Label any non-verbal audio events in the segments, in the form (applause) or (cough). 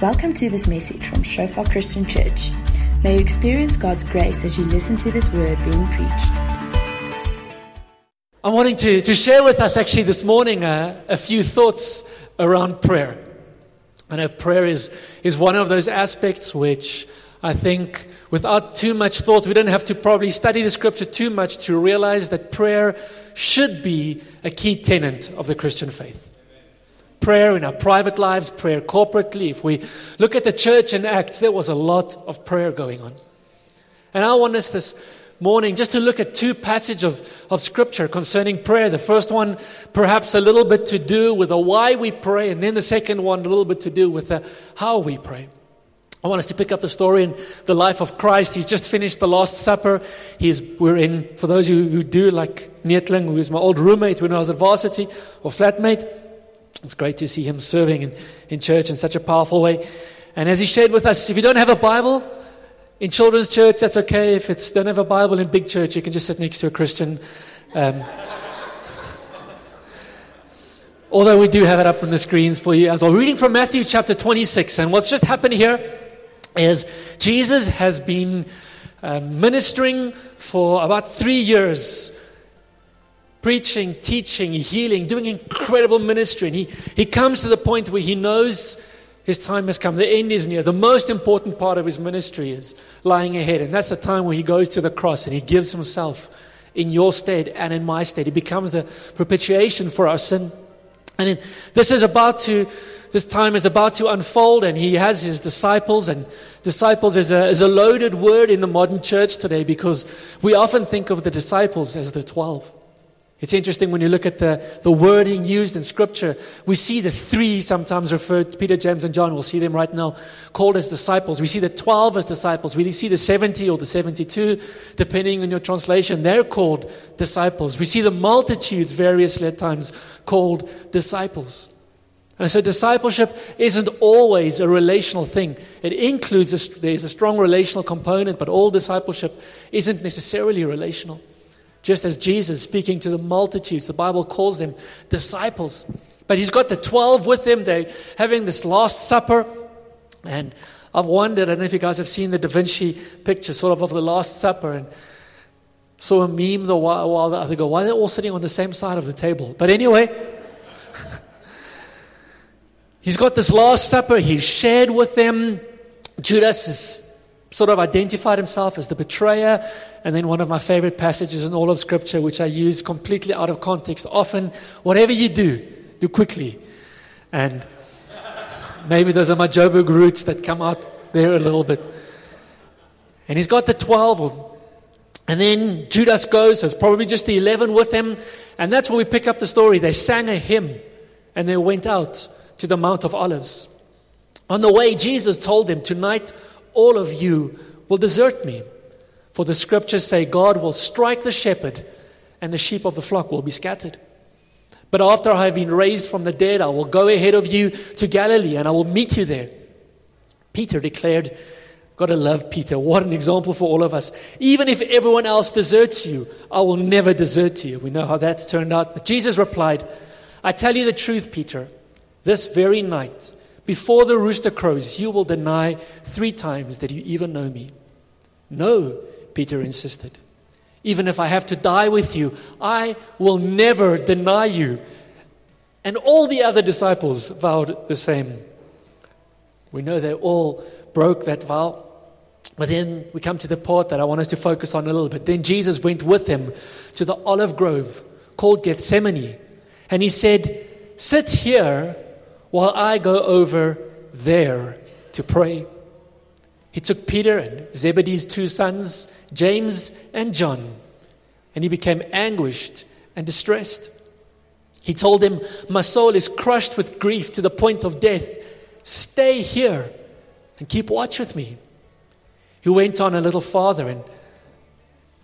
Welcome to this message from Shofar Christian Church. May you experience God's grace as you listen to this word being preached. I'm wanting to, to share with us actually this morning uh, a few thoughts around prayer. I know prayer is, is one of those aspects which I think without too much thought, we don't have to probably study the scripture too much to realize that prayer should be a key tenet of the Christian faith prayer in our private lives, prayer corporately. If we look at the church in Acts, there was a lot of prayer going on. And I want us this morning just to look at two passages of, of scripture concerning prayer. The first one, perhaps a little bit to do with the why we pray, and then the second one, a little bit to do with the how we pray. I want us to pick up the story in the life of Christ. He's just finished the Last Supper. He's, we're in, for those who, who do, like Nietling, who was my old roommate when I was at varsity, or flatmate, it's great to see him serving in, in church in such a powerful way. And as he shared with us, if you don't have a Bible in children's church, that's okay. If it's don't have a Bible in big church, you can just sit next to a Christian. Um, (laughs) although we do have it up on the screens for you as well. Reading from Matthew chapter 26. And what's just happened here is Jesus has been uh, ministering for about three years preaching, teaching, healing, doing incredible ministry. And he, he comes to the point where he knows his time has come. The end is near. The most important part of his ministry is lying ahead. And that's the time where he goes to the cross and he gives himself in your stead and in my stead. He becomes the propitiation for our sin. And this is about to, this time is about to unfold, and he has his disciples. And disciples is a, is a loaded word in the modern church today because we often think of the disciples as the 12. It's interesting when you look at the, the wording used in Scripture. We see the three sometimes referred to Peter, James, and John. We'll see them right now called as disciples. We see the 12 as disciples. We see the 70 or the 72, depending on your translation. They're called disciples. We see the multitudes variously at times called disciples. And so discipleship isn't always a relational thing. It includes, a, there's a strong relational component, but all discipleship isn't necessarily relational. Just as Jesus speaking to the multitudes, the Bible calls them disciples. But he's got the 12 with him. They're having this Last Supper. And I've wondered, I don't know if you guys have seen the Da Vinci picture, sort of, of the Last Supper. And saw a meme the while, while ago. Why are they all sitting on the same side of the table? But anyway, (laughs) he's got this Last Supper. He's shared with them. Judas is sort of identified himself as the betrayer. And then one of my favorite passages in all of Scripture, which I use completely out of context. Often, whatever you do, do quickly. And maybe those are my Joburg roots that come out there a little bit. And he's got the 12. And then Judas goes, so it's probably just the 11 with him. And that's where we pick up the story. They sang a hymn and they went out to the Mount of Olives. On the way, Jesus told them, Tonight, all of you will desert me. For the scriptures say, God will strike the shepherd, and the sheep of the flock will be scattered. But after I have been raised from the dead, I will go ahead of you to Galilee, and I will meet you there. Peter declared, Gotta love Peter. What an example for all of us. Even if everyone else deserts you, I will never desert you. We know how that's turned out. But Jesus replied, I tell you the truth, Peter. This very night, before the rooster crows, you will deny three times that you even know me. No, Peter insisted. Even if I have to die with you, I will never deny you. And all the other disciples vowed the same. We know they all broke that vow. But then we come to the part that I want us to focus on a little bit. Then Jesus went with them to the olive grove called Gethsemane. And he said, Sit here while I go over there to pray. He took Peter and Zebedee's two sons, James and John, and he became anguished and distressed. He told them, My soul is crushed with grief to the point of death. Stay here and keep watch with me. He went on a little farther and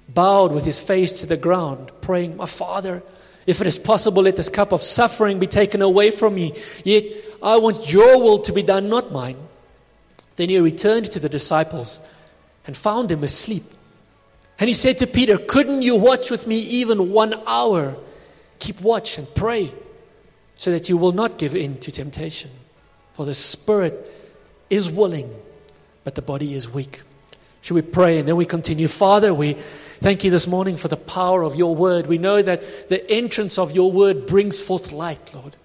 bowed with his face to the ground, praying, My Father, if it is possible, let this cup of suffering be taken away from me. Yet I want your will to be done, not mine. Then he returned to the disciples and found them asleep. And he said to Peter, Couldn't you watch with me even one hour? Keep watch and pray so that you will not give in to temptation. For the spirit is willing, but the body is weak. Should we pray and then we continue? Father, we thank you this morning for the power of your word. We know that the entrance of your word brings forth light, Lord.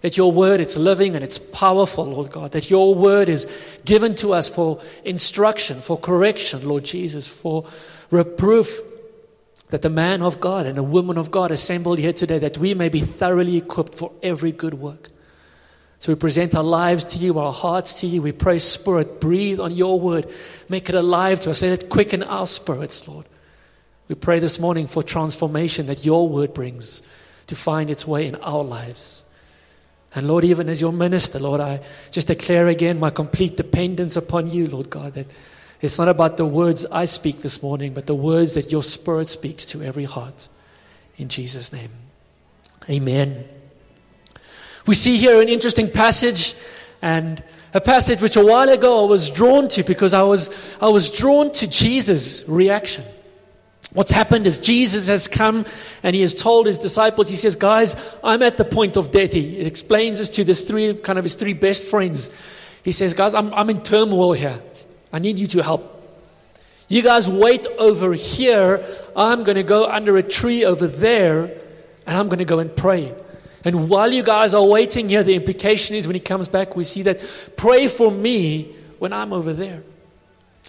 That your word, it's living and it's powerful, Lord God. That your word is given to us for instruction, for correction, Lord Jesus, for reproof. That the man of God and the woman of God assembled here today, that we may be thoroughly equipped for every good work. So we present our lives to you, our hearts to you. We pray, Spirit, breathe on your word. Make it alive to us. Let it quicken our spirits, Lord. We pray this morning for transformation that your word brings to find its way in our lives. And Lord, even as your minister, Lord, I just declare again my complete dependence upon you, Lord God, that it's not about the words I speak this morning, but the words that your spirit speaks to every heart. In Jesus' name. Amen. We see here an interesting passage and a passage which a while ago I was drawn to because I was, I was drawn to Jesus' reaction. What's happened is Jesus has come and he has told his disciples, he says, Guys, I'm at the point of death. He explains this to this three, kind of his three best friends. He says, Guys, I'm, I'm in turmoil here. I need you to help. You guys wait over here. I'm going to go under a tree over there and I'm going to go and pray. And while you guys are waiting here, the implication is when he comes back, we see that pray for me when I'm over there.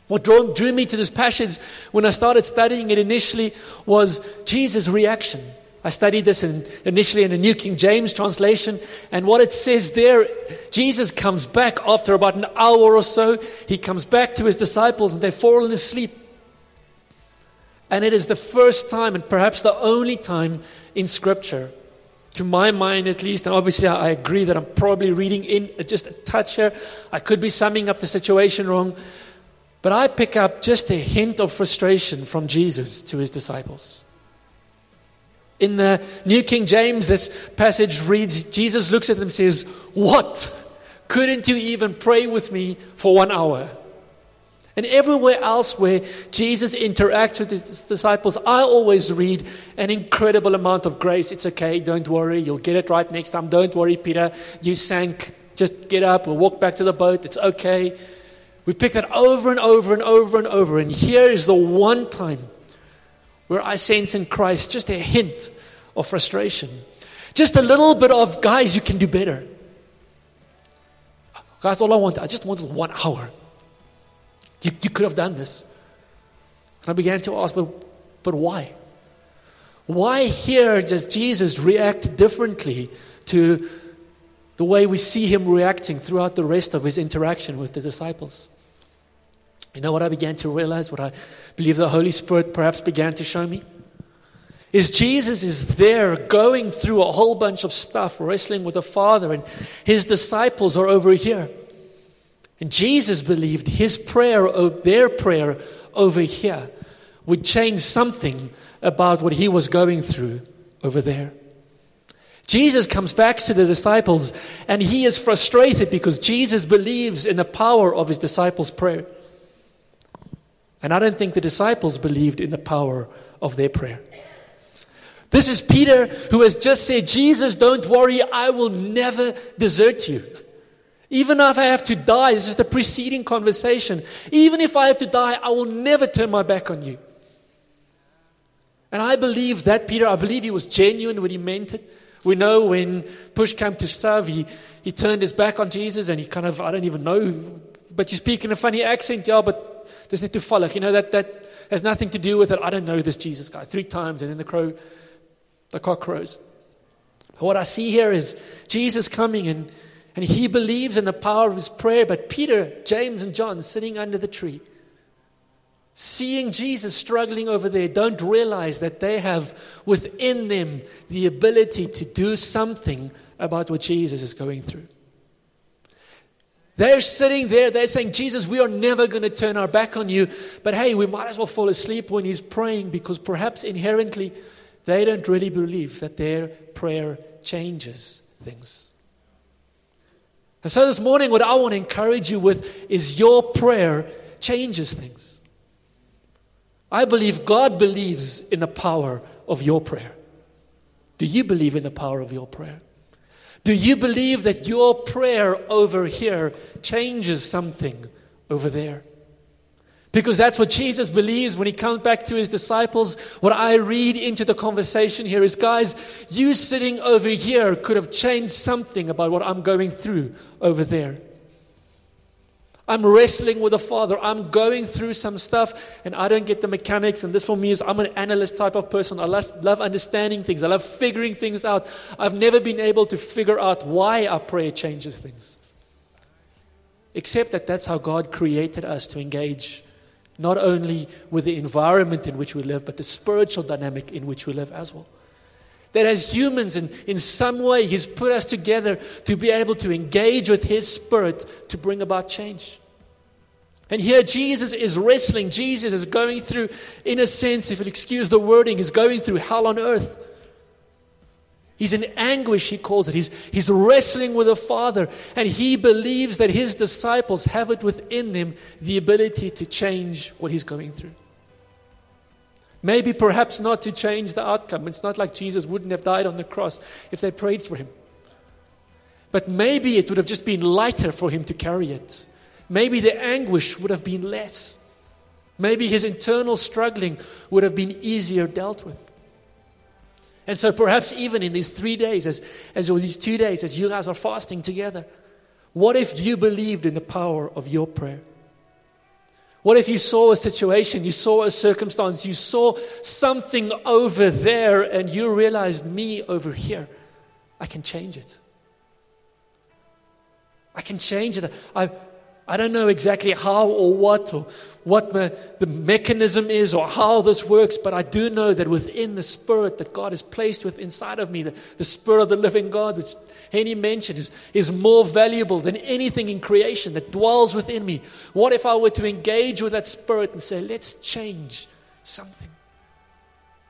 What drew, drew me to this passage when I started studying it initially was Jesus' reaction. I studied this in, initially in the New King James translation, and what it says there, Jesus comes back after about an hour or so. He comes back to his disciples, and they've fallen asleep. And it is the first time, and perhaps the only time in Scripture, to my mind at least, and obviously I agree that I'm probably reading in just a touch here. I could be summing up the situation wrong, but I pick up just a hint of frustration from Jesus to his disciples. In the New King James, this passage reads Jesus looks at them and says, What? Couldn't you even pray with me for one hour? And everywhere else where Jesus interacts with his disciples, I always read an incredible amount of grace. It's okay, don't worry, you'll get it right next time. Don't worry, Peter, you sank. Just get up, we'll walk back to the boat, it's okay. We pick that over and over and over and over. And here is the one time where I sense in Christ just a hint of frustration. Just a little bit of, guys, you can do better. Guys, all I want, I just wanted one hour. You, you could have done this. And I began to ask, but, but why? Why here does Jesus react differently to the way we see him reacting throughout the rest of his interaction with the disciples? You know what I began to realize, what I believe the Holy Spirit perhaps began to show me? Is Jesus is there going through a whole bunch of stuff, wrestling with the Father, and his disciples are over here. And Jesus believed his prayer, their prayer over here, would change something about what he was going through over there. Jesus comes back to the disciples and he is frustrated because Jesus believes in the power of his disciples' prayer. And I don't think the disciples believed in the power of their prayer. This is Peter who has just said, Jesus, don't worry, I will never desert you. Even if I have to die, this is the preceding conversation. Even if I have to die, I will never turn my back on you. And I believe that Peter, I believe he was genuine when he meant it. We know when push came to shove, he, he turned his back on Jesus and he kind of, I don't even know, but you speak in a funny accent, yeah, but just to follow. You know, that, that has nothing to do with it. I don't know this Jesus guy. Three times and then the crow, the cock crows. But what I see here is Jesus coming and and he believes in the power of his prayer. But Peter, James, and John sitting under the tree, seeing Jesus struggling over there, don't realize that they have within them the ability to do something about what Jesus is going through. They're sitting there, they're saying, Jesus, we are never going to turn our back on you. But hey, we might as well fall asleep when he's praying because perhaps inherently they don't really believe that their prayer changes things. And so this morning, what I want to encourage you with is your prayer changes things. I believe God believes in the power of your prayer. Do you believe in the power of your prayer? Do you believe that your prayer over here changes something over there? Because that's what Jesus believes when he comes back to his disciples. What I read into the conversation here is guys, you sitting over here could have changed something about what I'm going through over there. I'm wrestling with the Father. I'm going through some stuff and I don't get the mechanics. And this for me is I'm an analyst type of person. I love understanding things, I love figuring things out. I've never been able to figure out why our prayer changes things. Except that that's how God created us to engage not only with the environment in which we live, but the spiritual dynamic in which we live as well. That as humans, in, in some way, He's put us together to be able to engage with His Spirit to bring about change. And here Jesus is wrestling. Jesus is going through, in a sense, if you'll excuse the wording, he's going through hell on earth. He's in anguish, he calls it. He's, he's wrestling with the Father, and he believes that his disciples have it within them the ability to change what he's going through. Maybe perhaps not to change the outcome. It's not like Jesus wouldn't have died on the cross if they prayed for him. But maybe it would have just been lighter for him to carry it. Maybe the anguish would have been less. Maybe his internal struggling would have been easier dealt with. And so perhaps even in these three days, as, as or these two days, as you guys are fasting together, what if you believed in the power of your prayer? What if you saw a situation, you saw a circumstance, you saw something over there, and you realized me over here? I can change it. I can change it. I, I don't know exactly how or what or what the, mechanism is or how this works, but I do know that within the spirit that God has placed with inside of me, the, the spirit of the living God, which Henny mentioned, is, is more valuable than anything in creation that dwells within me. What if I were to engage with that spirit and say, let's change something?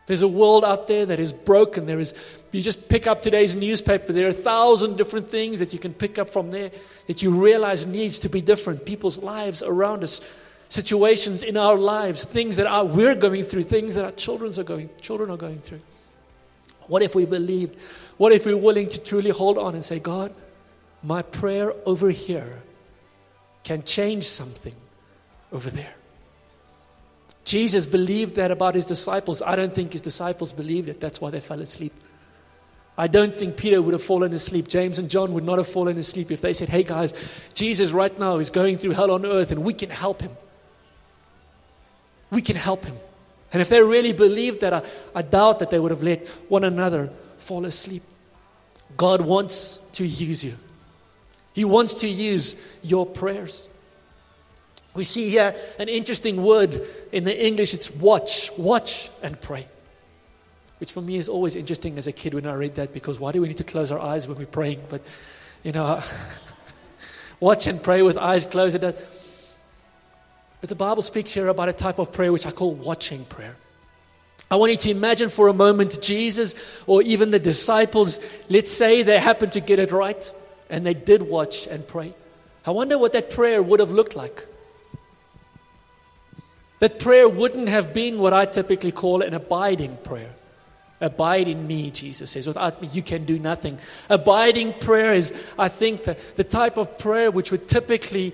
There's a world out there that is broken. There is, you just pick up today's newspaper, there are a thousand different things that you can pick up from there that you realize needs to be different. People's lives around us, situations in our lives, things that are, we're going through, things that our children are going, children are going through. What if we believed? What if we're willing to truly hold on and say, God, my prayer over here can change something over there? Jesus believed that about his disciples. I don't think his disciples believed it. That's why they fell asleep. I don't think Peter would have fallen asleep. James and John would not have fallen asleep if they said, Hey guys, Jesus right now is going through hell on earth and we can help him. We can help him. And if they really believed that, I, I doubt that they would have let one another fall asleep. God wants to use you, He wants to use your prayers. We see here an interesting word in the English it's watch, watch and pray. Which for me is always interesting as a kid when I read that because why do we need to close our eyes when we're praying? But, you know, (laughs) watch and pray with eyes closed. But the Bible speaks here about a type of prayer which I call watching prayer. I want you to imagine for a moment Jesus or even the disciples, let's say they happened to get it right and they did watch and pray. I wonder what that prayer would have looked like. That prayer wouldn't have been what I typically call an abiding prayer. Abide in me, Jesus says. Without me, you can do nothing. Abiding prayer is, I think, the, the type of prayer which would typically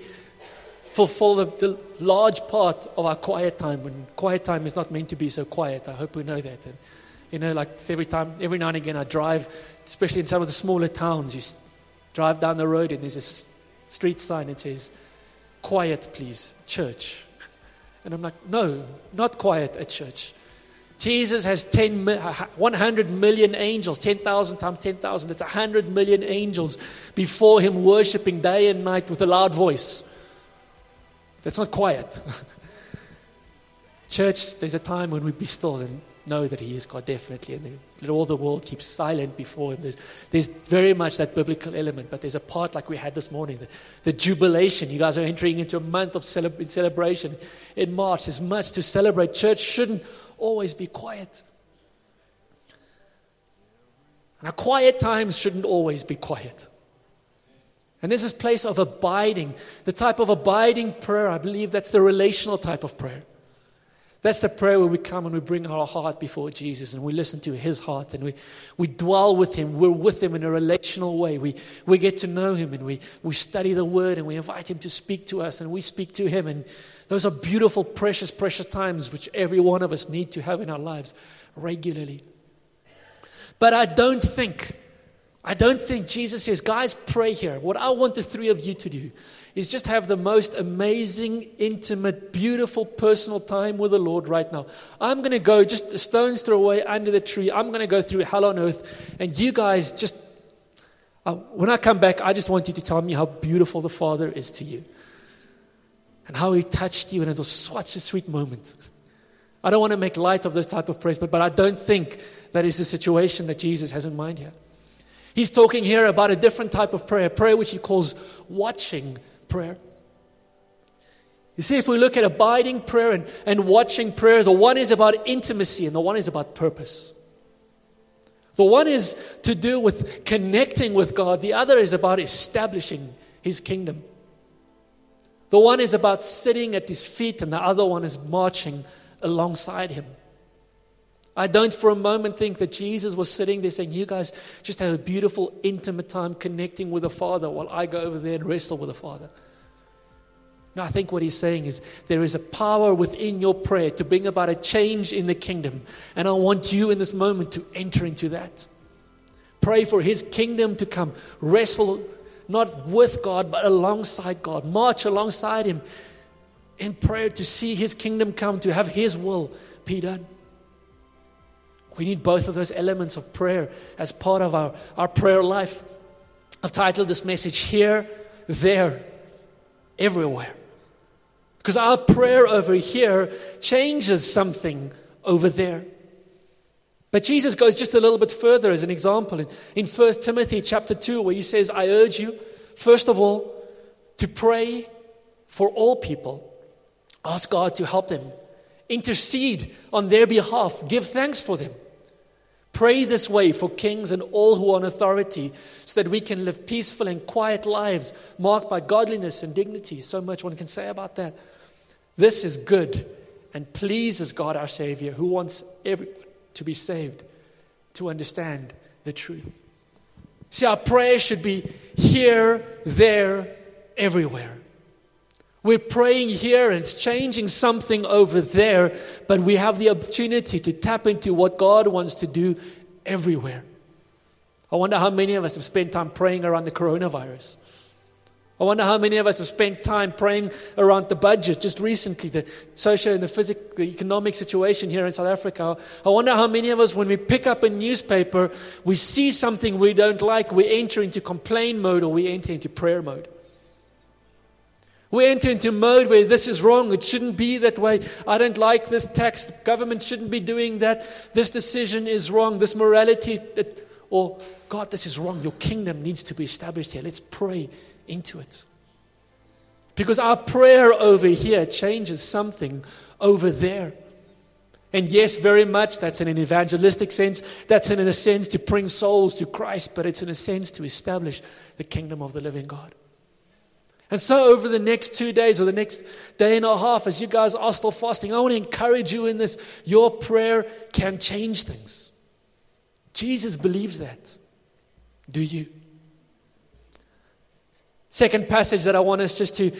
fulfill the, the, large part of our quiet time. When quiet time is not meant to be so quiet. I hope we know that. And, you know, like every time, every now and again, I drive, especially in some of the smaller towns, you drive down the road and there's a street sign that says, Quiet, please, church. And I'm like, no, not quiet at church. Jesus has 10, 100 million angels, 10,000 times 10,000. That's 100 million angels before him worshiping day and night with a loud voice. That's not quiet. (laughs) Church, there's a time when we be still and know that He is God, definitely. And let all the world keep silent before Him. There's, there's very much that biblical element, but there's a part like we had this morning the, the jubilation. You guys are entering into a month of celeb- celebration in March. There's much to celebrate. Church shouldn't always be quiet. Now, quiet times shouldn't always be quiet. And this is place of abiding. The type of abiding prayer, I believe that's the relational type of prayer. That's the prayer where we come and we bring our heart before Jesus and we listen to his heart and we, we dwell with him. We're with him in a relational way. We, we get to know him and we, we study the word and we invite him to speak to us and we speak to him. And those are beautiful, precious, precious times which every one of us need to have in our lives regularly. But I don't think, I don't think Jesus says, guys, pray here. What I want the three of you to do is just have the most amazing, intimate, beautiful, personal time with the Lord right now. I'm going to go just a stone's throw away under the tree. I'm going to go through hell on earth. And you guys just, uh, when I come back, I just want you to tell me how beautiful the Father is to you and how He touched you. And it was such a sweet moment. I don't want to make light of this type of praise, but, but I don't think that is the situation that Jesus has in mind here. He's talking here about a different type of prayer, a prayer which he calls watching prayer. You see, if we look at abiding prayer and, and watching prayer, the one is about intimacy and the one is about purpose. The one is to do with connecting with God, the other is about establishing his kingdom. The one is about sitting at his feet, and the other one is marching alongside him. I don't for a moment think that Jesus was sitting there saying, You guys just have a beautiful, intimate time connecting with the Father while I go over there and wrestle with the Father. No, I think what he's saying is there is a power within your prayer to bring about a change in the kingdom. And I want you in this moment to enter into that. Pray for his kingdom to come. Wrestle not with God, but alongside God. March alongside him in prayer to see his kingdom come, to have his will be done. We need both of those elements of prayer as part of our, our prayer life. I've titled this message Here, There, Everywhere. Because our prayer over here changes something over there. But Jesus goes just a little bit further as an example in, in 1 Timothy chapter 2, where he says, I urge you, first of all, to pray for all people. Ask God to help them. Intercede on their behalf. Give thanks for them. Pray this way for kings and all who are in authority so that we can live peaceful and quiet lives marked by godliness and dignity. So much one can say about that. This is good and pleases God our Savior who wants every to be saved, to understand the truth. See, our prayer should be here, there, everywhere. We're praying here and it's changing something over there, but we have the opportunity to tap into what God wants to do everywhere. I wonder how many of us have spent time praying around the coronavirus. I wonder how many of us have spent time praying around the budget just recently, the social and the physical, the economic situation here in South Africa. I wonder how many of us, when we pick up a newspaper, we see something we don't like, we enter into complain mode or we enter into prayer mode. We enter into mode where this is wrong. It shouldn't be that way. I don't like this tax. The government shouldn't be doing that. This decision is wrong. This morality, that, or God, this is wrong. Your kingdom needs to be established here. Let's pray into it. Because our prayer over here changes something over there. And yes, very much that's in an evangelistic sense. That's in a sense to bring souls to Christ, but it's in a sense to establish the kingdom of the living God. And so, over the next two days or the next day and a half, as you guys are still fasting, I want to encourage you in this. Your prayer can change things. Jesus believes that. Do you? Second passage that I want us just to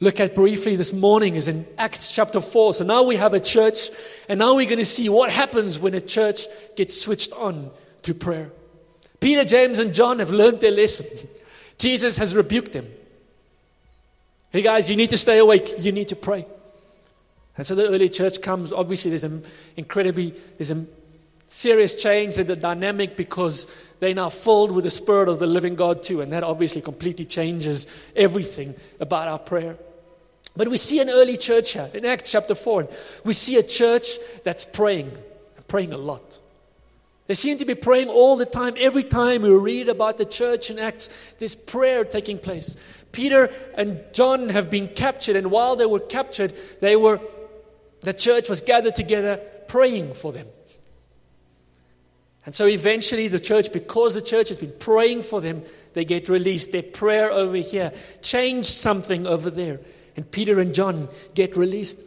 look at briefly this morning is in Acts chapter 4. So now we have a church, and now we're going to see what happens when a church gets switched on to prayer. Peter, James, and John have learned their lesson. (laughs) Jesus has rebuked them. Hey guys, you need to stay awake. You need to pray. And so the early church comes. Obviously, there's an incredibly there's a serious change in the dynamic because they're now filled with the Spirit of the living God too, and that obviously completely changes everything about our prayer. But we see an early church here in Acts chapter 4, and we see a church that's praying, praying a lot. They seem to be praying all the time. Every time we read about the church in Acts, there's prayer taking place. Peter and John have been captured, and while they were captured, they were the church was gathered together praying for them. And so eventually, the church, because the church has been praying for them, they get released. Their prayer over here changed something over there. And Peter and John get released.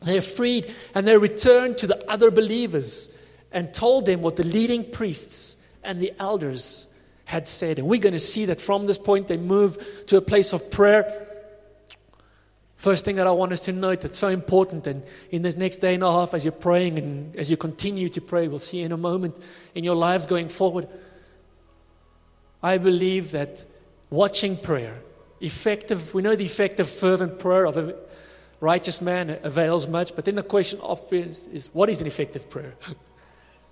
They're freed and they return to the other believers and told them what the leading priests and the elders had said. And we're going to see that from this point they move to a place of prayer. First thing that I want us to note that's so important, and in this next day and a half, as you're praying and as you continue to pray, we'll see in a moment in your lives going forward. I believe that watching prayer, effective, we know the effective, fervent prayer of a righteous man avails much, but then the question obvious is what is an effective prayer? (laughs)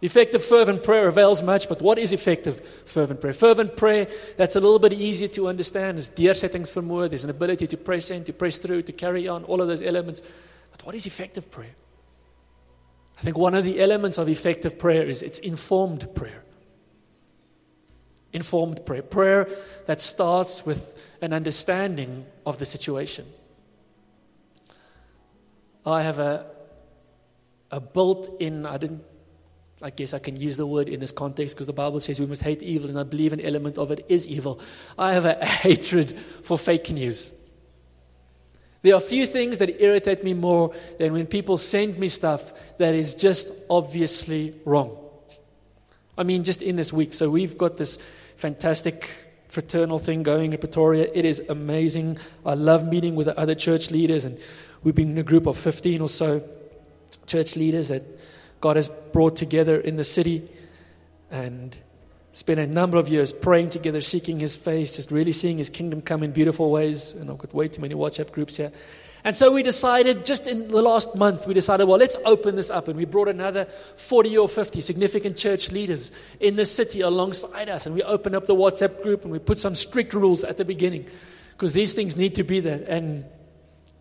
Effective fervent prayer avails much, but what is effective fervent prayer? Fervent prayer, that's a little bit easier to understand, deursettings vermoë, there's an ability to press in, to press through, to carry on, all of those elements. But what is effective prayer? I think one of the elements of effective prayer is it's informed prayer. Informed prayer. Prayer that starts with an understanding of the situation. I have a, a built in, I didn't I guess I can use the word in this context because the Bible says we must hate evil, and I believe an element of it is evil. I have a, (laughs) hatred for fake news. There are few things that irritate me more than when people send me stuff that is just obviously wrong. I mean, just in this week. So we've got this fantastic fraternal thing going in Pretoria. It is amazing. I love meeting with the other church leaders, and we've been in a group of 15 or so church leaders that God has brought together in the city and spent a number of years praying together, seeking His face, just really seeing His kingdom come in beautiful ways. And I've got way too many WhatsApp groups here. And so we decided, just in the last month, we decided, well, let's open this up. And we brought another 40 or 50 significant church leaders in the city alongside us. And we opened up the WhatsApp group and we put some strict rules at the beginning because these things need to be there. And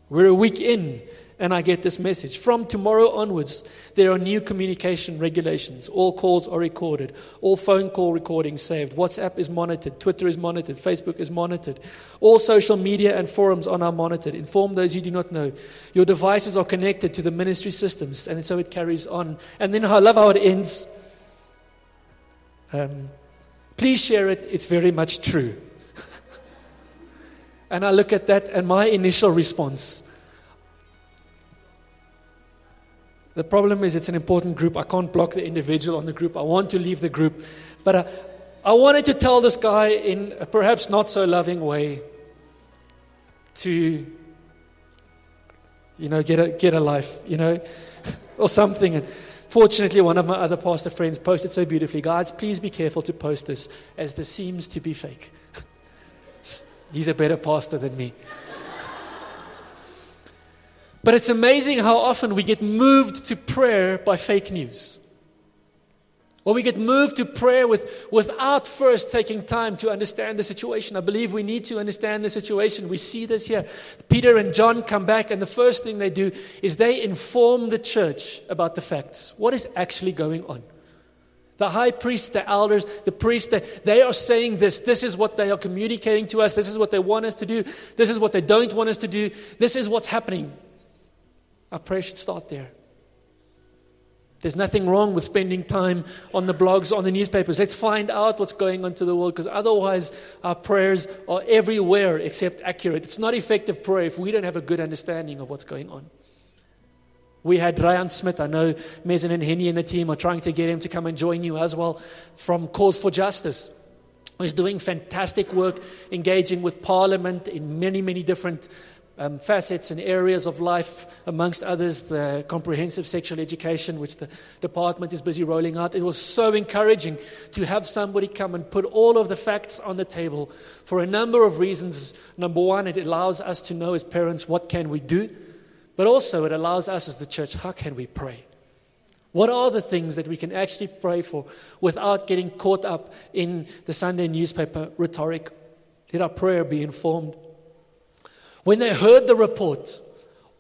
we're a week in and I get this message. From tomorrow onwards, there are new communication regulations. All calls are recorded, all phone call recordings saved. WhatsApp is monitored, Twitter is monitored, Facebook is monitored. All social media and forums are now monitored. Inform those you do not know. Your devices are connected to the ministry systems, and so it carries on. And then I love how it ends. Um, please share it, it's very much true. (laughs) and I look at that, and my initial response The problem is it's an important group. I can't block the individual on the group. I want to leave the group. But I, I wanted to tell this guy in a perhaps not so loving way to, you know, get a, get a life, you know, (laughs) or something. And fortunately, one of my other pastor friends posted so beautifully Guys, please be careful to post this as this seems to be fake. (laughs) He's a better pastor than me. But it's amazing how often we get moved to prayer by fake news. Or we get moved to prayer with, without first taking time to understand the situation. I believe we need to understand the situation. We see this here. Peter and John come back, and the first thing they do is they inform the church about the facts. What is actually going on? The high priest, the elders, the priests, they are saying this. This is what they are communicating to us. This is what they want us to do. This is what they don't want us to do. This is what's happening. Our prayer should start there. There's nothing wrong with spending time on the blogs, on the newspapers. Let's find out what's going on to the world because otherwise our prayers are everywhere except accurate. It's not effective prayer if we don't have a good understanding of what's going on. We had Ryan Smith. I know Mezen and Henny and the team are trying to get him to come and join you as well from Cause for Justice. He's doing fantastic work engaging with Parliament in many, many different um, facets and areas of life, amongst others, the comprehensive sexual education, which the department is busy rolling out. It was so encouraging to have somebody come and put all of the facts on the table for a number of reasons. Number one, it allows us to know as parents what can we do, but also it allows us as the church how can we pray. What are the things that we can actually pray for without getting caught up in the Sunday newspaper rhetoric? Let our prayer be informed when they heard the report,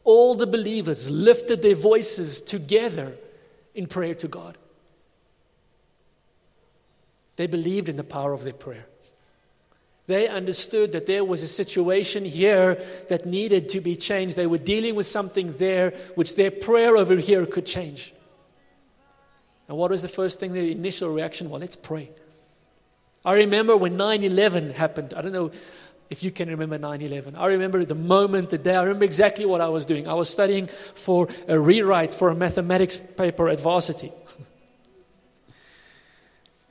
all the believers lifted their voices together in prayer to God. They believed in the power of their prayer. They understood that there was a situation here that needed to be changed. They were dealing with something there which their prayer over here could change. And what was the first thing, the initial reaction? Well, let's pray. I remember when 9 11 happened. I don't know if you can remember 9 11. I remember the moment, the day. I remember exactly what I was doing. I was studying for a rewrite for a mathematics paper at varsity. (laughs)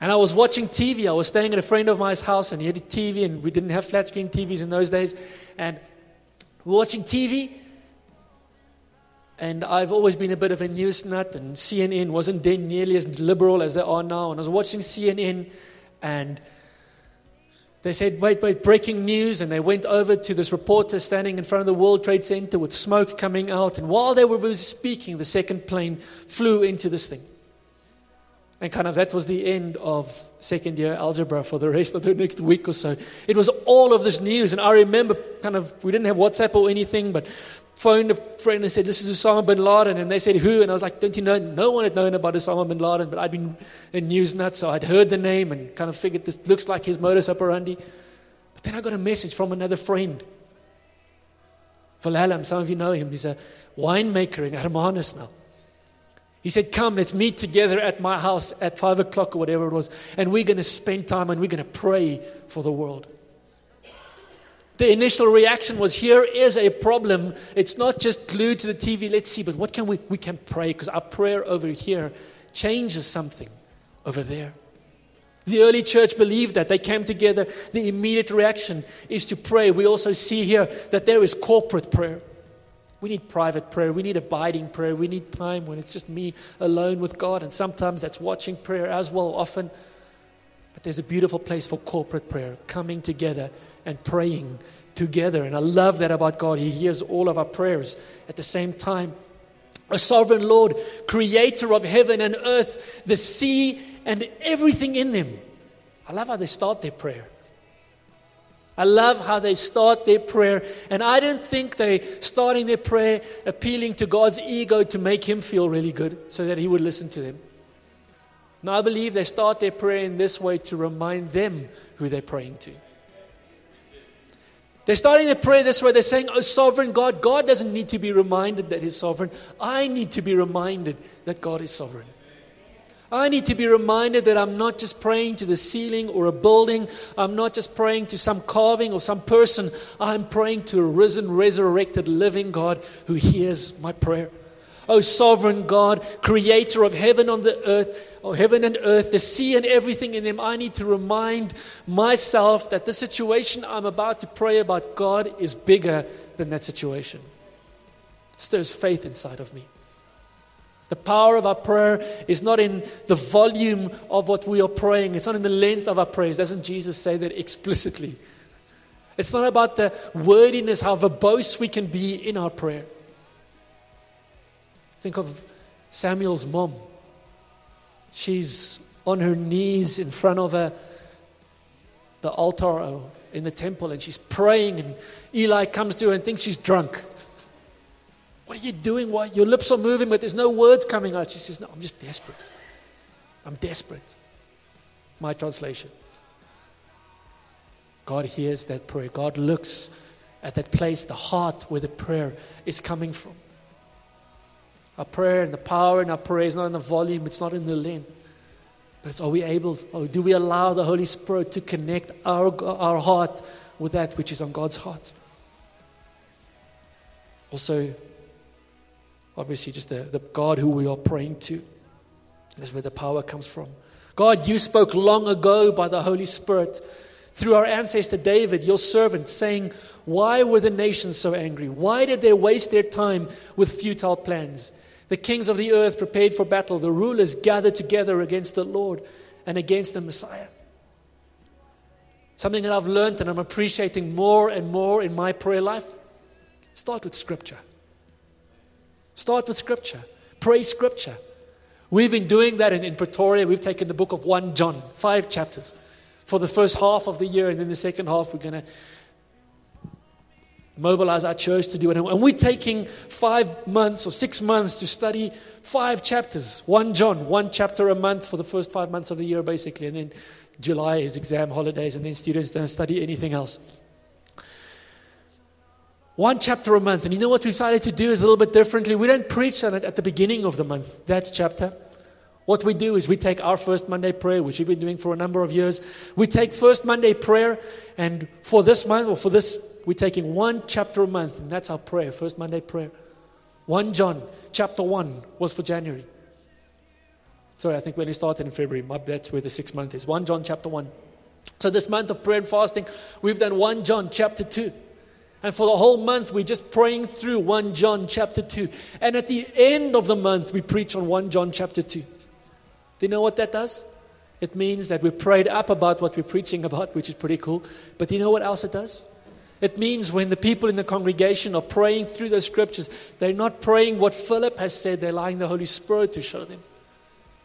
and I was watching TV. I was staying at a friend of mine's house, and he had a TV, and we didn't have flat screen TVs in those days. And we were watching TV, and I've always been a bit of a news nut, and CNN wasn't then nearly as liberal as they are now. And I was watching CNN, and they said, wait, wait, breaking news. And they went over to this reporter standing in front of the World Trade Center with smoke coming out. And while they were speaking, the second plane flew into this thing. And kind of that was the end of second year algebra for the rest of the next week or so. It was all of this news. And I remember kind of, we didn't have WhatsApp or anything, but phoned a friend and said, This is Osama bin Laden. And they said, Who? And I was like, Don't you know? No one had known about Osama bin Laden, but I'd been a news nut, so I'd heard the name and kind of figured this looks like his modus operandi. But then I got a message from another friend. Valalam, some of you know him. He's a winemaker in Hermanus now. He said, Come, let's meet together at my house at five o'clock or whatever it was, and we're going to spend time and we're going to pray for the world. The initial reaction was here is a problem. It's not just glued to the TV, let's see, but what can we? We can pray because our prayer over here changes something over there. The early church believed that. They came together. The immediate reaction is to pray. We also see here that there is corporate prayer. We need private prayer. We need abiding prayer. We need time when it's just me alone with God. And sometimes that's watching prayer as well, often. But there's a beautiful place for corporate prayer, coming together and praying together. And I love that about God. He hears all of our prayers at the same time. A sovereign Lord, creator of heaven and earth, the sea, and everything in them. I love how they start their prayer. I love how they start their prayer. And I don't think they starting their prayer appealing to God's ego to make him feel really good so that he would listen to them. No, I believe they start their prayer in this way to remind them who they're praying to. They're starting to pray this way. They're saying, Oh, sovereign God, God doesn't need to be reminded that He's sovereign. I need to be reminded that God is sovereign. I need to be reminded that I'm not just praying to the ceiling or a building. I'm not just praying to some carving or some person. I'm praying to a risen, resurrected, living God who hears my prayer. O sovereign God, creator of heaven on the earth, or heaven and earth, the sea and everything in them, I need to remind myself that the situation I'm about to pray about God is bigger than that situation. It stirs faith inside of me. The power of our prayer is not in the volume of what we are praying. It's not in the length of our prayers. Doesn't Jesus say that explicitly? It's not about the wordiness, how verbose we can be in our prayer. Think of Samuel's mom. She's on her knees in front of a, the altar in the temple and she's praying, and Eli comes to her and thinks she's drunk. What are you doing? Why? Your lips are moving, but there's no words coming out. She says, No, I'm just desperate. I'm desperate. My translation. God hears that prayer. God looks at that place, the heart where the prayer is coming from. Our prayer and the power in our prayer is not in the volume, it's not in the length. But it's are we able, or do we allow the Holy Spirit to connect our, our heart with that which is on God's heart? Also, obviously, just the, the God who we are praying to. is where the power comes from. God, you spoke long ago by the Holy Spirit through our ancestor David, your servant, saying, Why were the nations so angry? Why did they waste their time with futile plans? The kings of the earth prepared for battle. The rulers gathered together against the Lord and against the Messiah. Something that I've learned and I'm appreciating more and more in my prayer life. Start with Scripture. Start with Scripture. Pray Scripture. We've been doing that in, in Pretoria. We've taken the book of 1 John, five chapters, for the first half of the year, and then the second half, we're going to mobilize our church to do it. And we're taking five months or six months to study five chapters. One John, one chapter a month for the first five months of the year, basically. And then July is exam holidays, and then students don't study anything else. One chapter a month. And you know what we decided to do is a little bit differently. We don't preach on it at the beginning of the month, that chapter. What we do is we take our first Monday prayer, which we've been doing for a number of years. We take first Monday prayer, and for this month, or for this, we're taking one chapter a month, and that's our prayer, first Monday prayer. 1 John chapter 1 was for January. Sorry, I think we only started in February. My that's where the sixth month is. 1 John chapter 1. So this month of prayer and fasting, we've done 1 John chapter 2. And for the whole month, we're just praying through 1 John chapter 2. And at the end of the month, we preach on 1 John chapter 2. Do you know what that does? It means that we prayed up about what we're preaching about, which is pretty cool. But do you know what else it does? It means when the people in the congregation are praying through the scriptures, they're not praying what Philip has said, they're allowing the Holy Spirit to show them.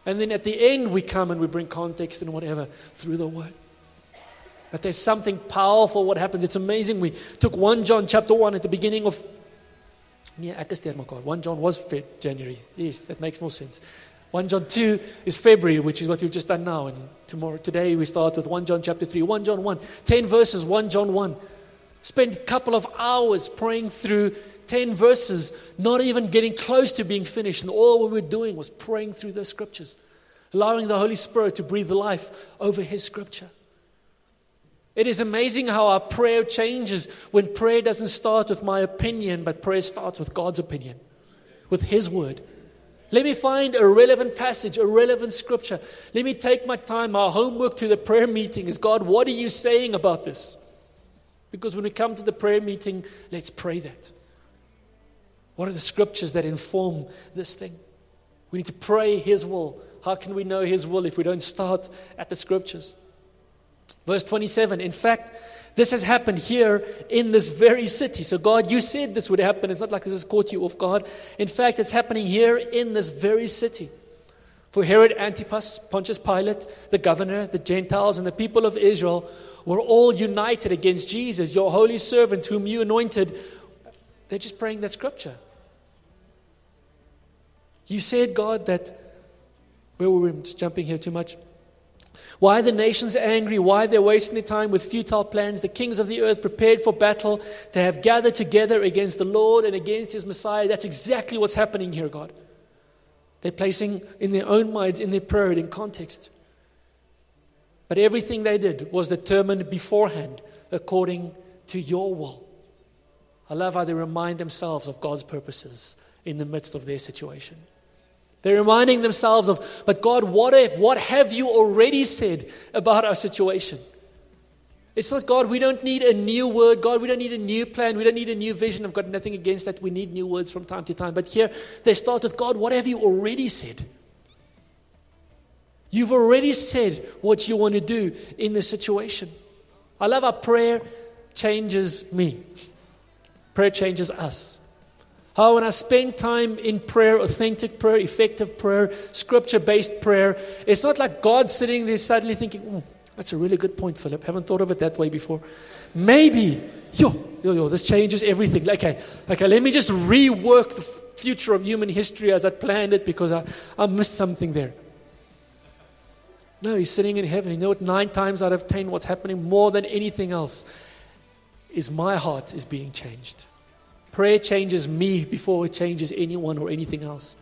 And then at the end, we come and we bring context and whatever through the word. That there's something powerful what happens. It's amazing. We took 1 John chapter 1 at the beginning of. Yeah, ek is my God. 1 John was January. Yes, that makes more sense. 1 John 2 is February, which is what we've just done now. And tomorrow, today, we start with 1 John chapter 3. 1 John 1. 10 verses, 1 John 1. Spend a couple of hours praying through 10 verses, not even getting close to being finished. And all we were doing was praying through the scriptures, allowing the Holy Spirit to breathe life over His scripture. It is amazing how our prayer changes when prayer doesn't start with my opinion, but prayer starts with God's opinion, with His word. Let me find a relevant passage, a relevant scripture. Let me take my time. Our homework to the prayer meeting is God, what are you saying about this? Because when we come to the prayer meeting, let's pray that. What are the scriptures that inform this thing? We need to pray His will. How can we know His will if we don't start at the scriptures? Verse 27 In fact, this has happened here in this very city. So, God, you said this would happen. It's not like this has caught you off guard. In fact, it's happening here in this very city. For Herod Antipas, Pontius Pilate, the governor, the Gentiles, and the people of Israel were all united against Jesus, your holy servant, whom you anointed. They're just praying that scripture. You said, God, that. Where were we? just jumping here too much. Why are the nations angry? Why they're wasting their time with futile plans? The kings of the earth prepared for battle. They have gathered together against the Lord and against his Messiah. That's exactly what's happening here, God. They're placing in their own minds, in their prayer, in context. But everything they did was determined beforehand according to your will. I love how they remind themselves of God's purposes in the midst of their situation. They're reminding themselves of, but God, what if? What have you already said about our situation? It's not, God, we don't need a new word. God, we don't need a new plan. We don't need a new vision. I've got nothing against that. We need new words from time to time. But here they start with, God, what have you already said? You've already said what you want to do in this situation. I love how prayer changes me, prayer changes us. How, when I spend time in prayer, authentic prayer, effective prayer, scripture based prayer, it's not like God sitting there suddenly thinking, oh, that's a really good point, Philip. Haven't thought of it that way before. Maybe, yo, yo, yo, this changes everything. Okay, okay, let me just rework the future of human history as I planned it because I, I missed something there. No, he's sitting in heaven. You know what? Nine times out of ten, what's happening more than anything else is my heart is being changed. Prayer changes me before it changes anyone or anything else.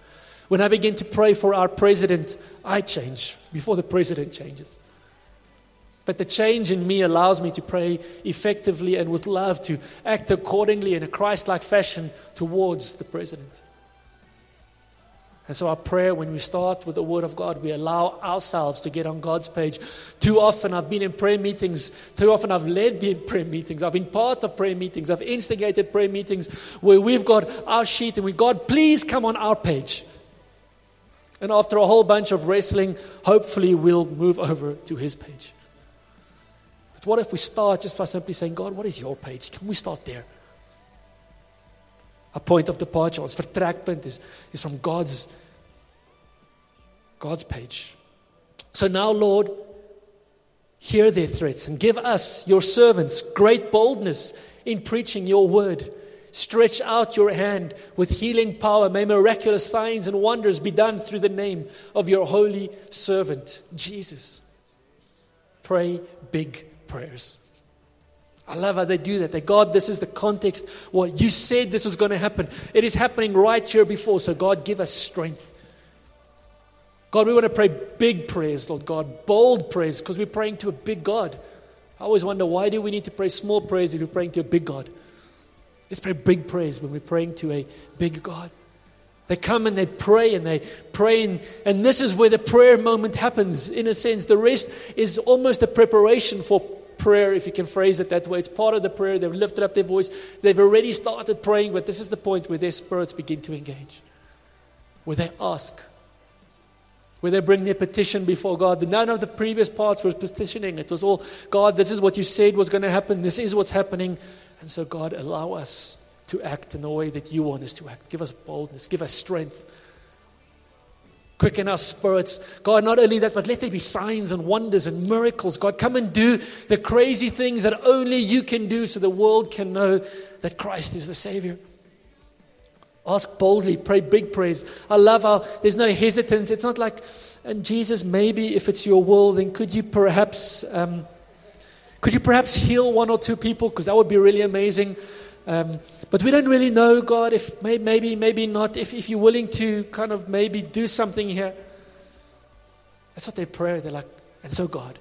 When I begin to pray for our president, I change before the president changes. But the change in me allows me to pray effectively and with love to act accordingly in a Christ like fashion towards the president. And so, our prayer, when we start with the Word of God, we allow ourselves to get on God's page. Too often, I've been in prayer meetings. Too often, I've led the prayer meetings. I've been part of prayer meetings. I've instigated prayer meetings where we've got our sheet and we, God, please come on our page. And after a whole bunch of wrestling, hopefully, we'll move over to His page. But what if we start just by simply saying, God, what is your page? Can we start there? A point of departure, ons vertrekpunt is, is from God's, God's page. So now, Lord, hear their threats and give us, your servants, great boldness in preaching your word. Stretch out your hand with healing power. May miraculous signs and wonders be done through the name of your holy servant, Jesus. Pray big prayers. I love how they do that. They, God, this is the context. What you said this was going to happen. It is happening right here before. So, God, give us strength. God, we want to pray big prayers, Lord God, bold prayers, because we're praying to a big God. I always wonder why do we need to pray small prayers if we're praying to a big God? Let's pray big prayers when we're praying to a big God. They come and they pray and they pray, and, and this is where the prayer moment happens, in a sense. The rest is almost a preparation for prayer, if you can phrase it that way. It's part of the prayer. They've lifted up their voice. They've already started praying, but this is the point where their spirits begin to engage, where they ask, where they bring their petition before God. None of the previous parts was petitioning. It was all, God, this is what you said was going to happen. This is what's happening. And so, God, allow us to act in the way that you want us to act. Give us boldness. Give us strength. Quicken our spirits. God, not only that, but let there be signs and wonders and miracles. God, come and do the crazy things that only you can do so the world can know that Christ is the Savior. Ask boldly, pray big prayers. I love how there's no hesitance. It's not like, and Jesus, maybe if it's your will, then could you perhaps, um, could you perhaps heal one or two people? Because that would be really amazing. Um, but we don't really know, God, if maybe, maybe not, if, if you're willing to kind of maybe do something here. That's what they pray. They're like, and so, God,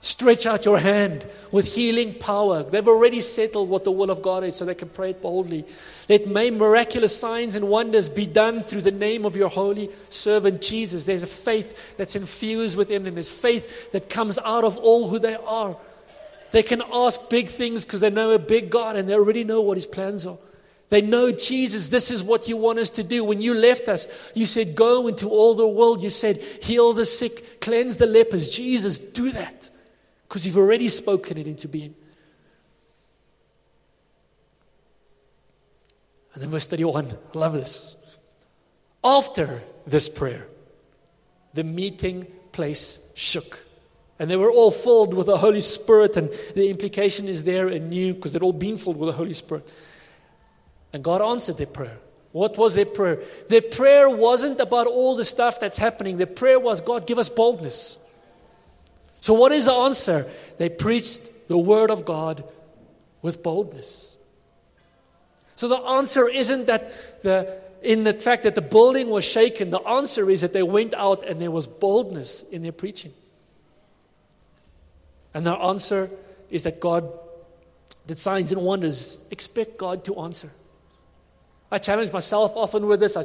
stretch out your hand with healing power. They've already settled what the will of God is, so they can pray it boldly. Let may miraculous signs and wonders be done through the name of your holy servant Jesus. There's a faith that's infused within them, there's faith that comes out of all who they are. They can ask big things because they know a big God and they already know what his plans are. They know, Jesus, this is what you want us to do. When you left us, you said, Go into all the world. You said, Heal the sick, cleanse the lepers. Jesus, do that because you've already spoken it into being. And then verse 31, I love this. After this prayer, the meeting place shook. And they were all filled with the Holy Spirit, and the implication is there anew because they'd all been filled with the Holy Spirit. And God answered their prayer. What was their prayer? Their prayer wasn't about all the stuff that's happening. Their prayer was, God, give us boldness. So, what is the answer? They preached the word of God with boldness. So, the answer isn't that the, in the fact that the building was shaken, the answer is that they went out and there was boldness in their preaching. And the answer is that God did signs and wonders. Expect God to answer. I challenge myself often with this. I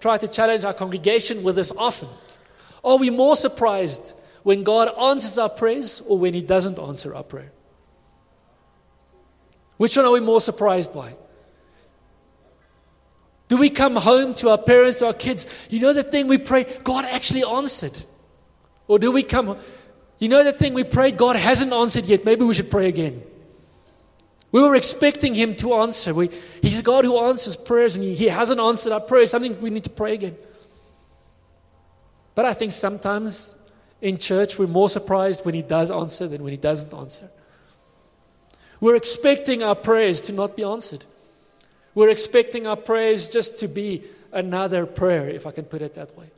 try to challenge our congregation with this often. Are we more surprised when God answers our prayers or when He doesn't answer our prayer? Which one are we more surprised by? Do we come home to our parents, to our kids? You know the thing we pray, God actually answered. Or do we come you know that thing we prayed, God hasn't answered yet. Maybe we should pray again. We were expecting Him to answer. We, he's God who answers prayers, and he, he hasn't answered our prayers. Something we need to pray again. But I think sometimes in church we're more surprised when He does answer than when He doesn't answer. We're expecting our prayers to not be answered. We're expecting our prayers just to be another prayer, if I can put it that way.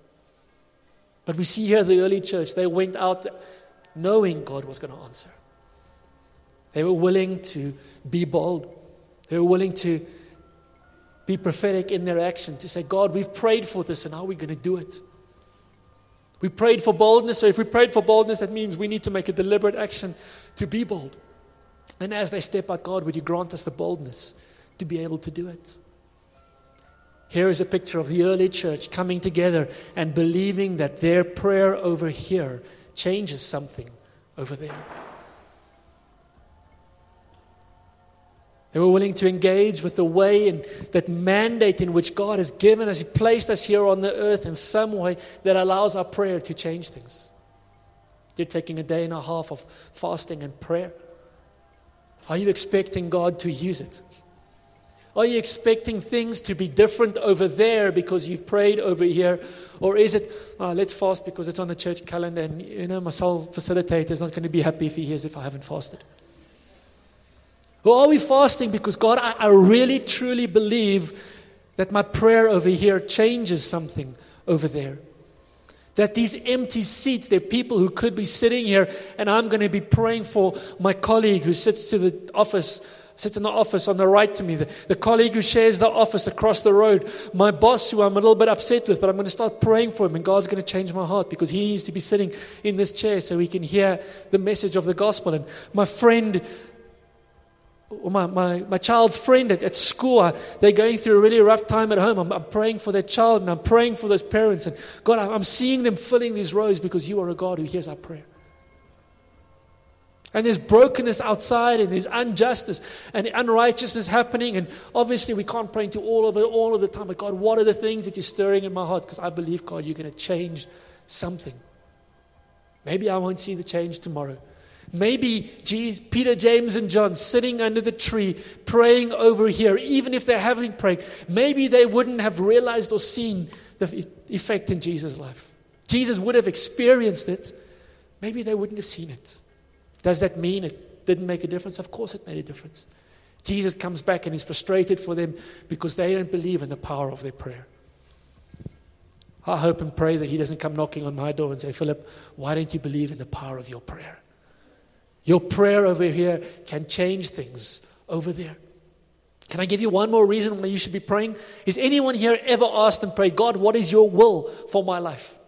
But we see here the early church, they went out knowing God was going to answer. They were willing to be bold. They were willing to be prophetic in their action, to say, God, we've prayed for this, and how are we going to do it? We prayed for boldness, so if we prayed for boldness, that means we need to make a deliberate action to be bold. And as they step out, God, would you grant us the boldness to be able to do it? Here is a picture of the early church coming together and believing that their prayer over here changes something over there. They were willing to engage with the way and that mandate in which God has given us. He placed us here on the earth in some way that allows our prayer to change things. You're taking a day and a half of fasting and prayer. Are you expecting God to use it? Are you expecting things to be different over there because you've prayed over here? Or is it, oh, let's fast because it's on the church calendar and, you know, my soul facilitator is not going to be happy if he hears if I haven't fasted? Or are we fasting because, God, I, I really truly believe that my prayer over here changes something over there? That these empty seats, there are people who could be sitting here, and I'm going to be praying for my colleague who sits to the office sits in the office on the right to me, the, the colleague who shares the office across the road, my boss who I'm a little bit upset with, but I'm going to start praying for him, and God's going to change my heart because he needs to be sitting in this chair so he can hear the message of the gospel. And my friend, my, my, my child's friend at, at school, uh, they're going through a really rough time at home. I'm, I'm praying for their child and I'm praying for those parents. And God, I'm seeing them filling these rows because you are a God who hears our prayer. And there's brokenness outside, and there's injustice and unrighteousness happening. And obviously, we can't pray into all of it all of the time. But God, what are the things that you're stirring in my heart? Because I believe, God, you're going to change something. Maybe I won't see the change tomorrow. Maybe Jesus, Peter, James, and John sitting under the tree praying over here, even if they haven't prayed, maybe they wouldn't have realized or seen the effect in Jesus' life. Jesus would have experienced it. Maybe they wouldn't have seen it. Does that mean it didn't make a difference? Of course, it made a difference. Jesus comes back and is frustrated for them because they don't believe in the power of their prayer. I hope and pray that he doesn't come knocking on my door and say, Philip, why don't you believe in the power of your prayer? Your prayer over here can change things over there. Can I give you one more reason why you should be praying? Is anyone here ever asked and prayed, God, what is your will for my life?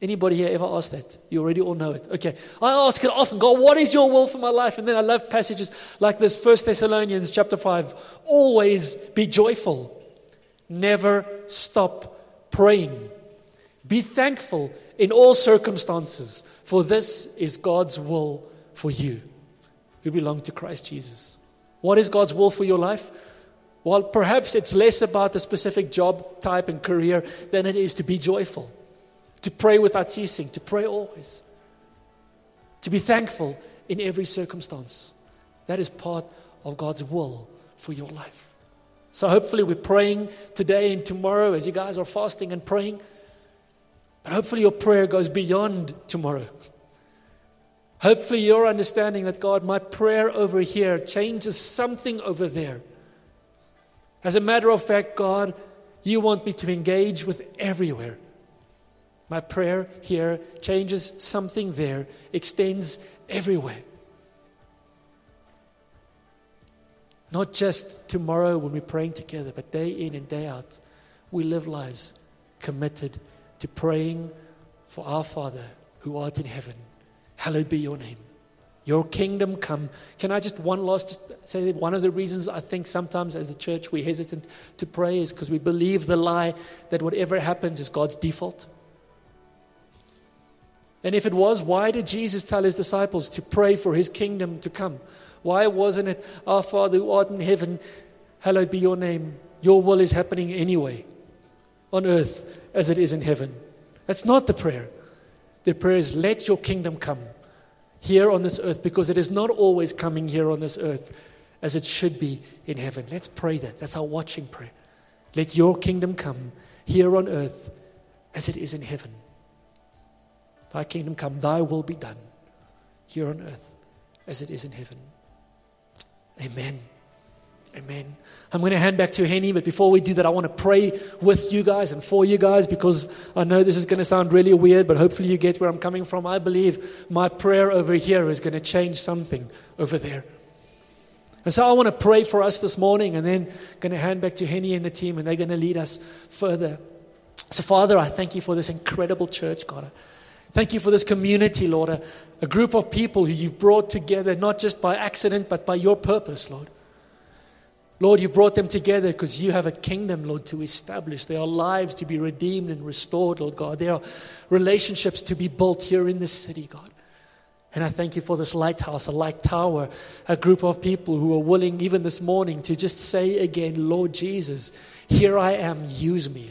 Anybody here ever asked that? You already all know it. Okay. I ask it often, God, what is your will for my life? And then I love passages like this, 1 Thessalonians chapter 5. Always be joyful. Never stop praying. Be thankful in all circumstances, for this is God's will for you who belong to Christ Jesus. What is God's will for your life? Well, perhaps it's less about the specific job type and career than it is to be joyful to pray without ceasing, to pray always, to be thankful in every circumstance. That is part of God's will for your life. So hopefully we're praying today and tomorrow as you guys are fasting and praying. But hopefully your prayer goes beyond tomorrow. Hopefully you're understanding that God, my prayer over here changes something over there. As a matter of fact, God, you want me to engage with everywhere. My prayer here changes something there, extends everywhere. Not just tomorrow when we're praying together, but day in and day out, we live lives committed to praying for our Father who art in heaven. Hallowed be your name. Your kingdom come. Can I just one last say that one of the reasons I think sometimes as a church we're hesitant to pray is because we believe the lie that whatever happens is God's default. And if it was, why did Jesus tell his disciples to pray for his kingdom to come? Why wasn't it, Our Father who art in heaven, hallowed be your name? Your will is happening anyway, on earth as it is in heaven. That's not the prayer. The prayer is, let your kingdom come here on this earth because it is not always coming here on this earth as it should be in heaven. Let's pray that. That's our watching prayer. Let your kingdom come here on earth as it is in heaven. Thy kingdom come, thy will be done here on earth as it is in heaven. Amen. Amen. I'm going to hand back to Henny, but before we do that, I want to pray with you guys and for you guys because I know this is going to sound really weird, but hopefully you get where I'm coming from. I believe my prayer over here is going to change something over there. And so I want to pray for us this morning and then I'm going to hand back to Henny and the team, and they're going to lead us further. So, Father, I thank you for this incredible church, God. Thank you for this community, Lord, a, a group of people who you've brought together not just by accident, but by your purpose, Lord. Lord, you brought them together because you have a kingdom, Lord, to establish. There are lives to be redeemed and restored, Lord God. There are relationships to be built here in this city, God. And I thank you for this lighthouse, a light tower, a group of people who are willing, even this morning, to just say again, Lord Jesus, here I am, use me,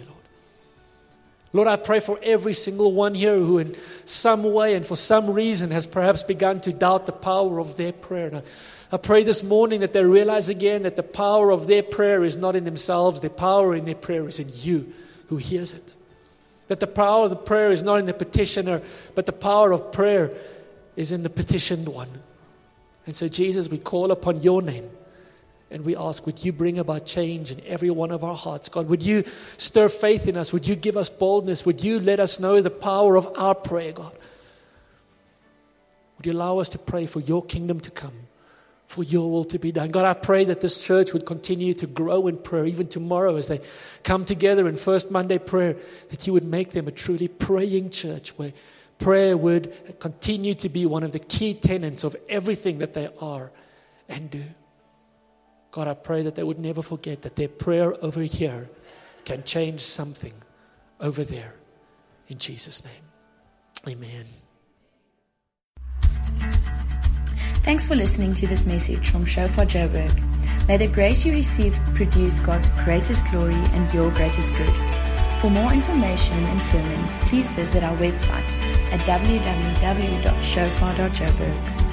Lord. I pray for every single one here who, in some way and for some reason, has perhaps begun to doubt the power of their prayer. And I, I pray this morning that they realize again that the power of their prayer is not in themselves, the power in their prayer is in you who hears it. That the power of the prayer is not in the petitioner, but the power of prayer is in the petitioned one. And so, Jesus, we call upon your name. And we ask, would you bring about change in every one of our hearts? God, would you stir faith in us? Would you give us boldness? Would you let us know the power of our prayer, God? Would you allow us to pray for your kingdom to come for your will to be done. God, I pray that this church would continue to grow in prayer, even tomorrow as they come together in First Monday prayer, that you would make them a truly praying church where prayer would continue to be one of the key tenets of everything that they are and do. God, I pray that they would never forget that their prayer over here can change something over there. In Jesus' name, amen. Thanks for listening to this message from Shofar Joburg. May the grace you receive produce God's greatest glory and your greatest good. For more information and sermons, please visit our website at www.shofar.joburg.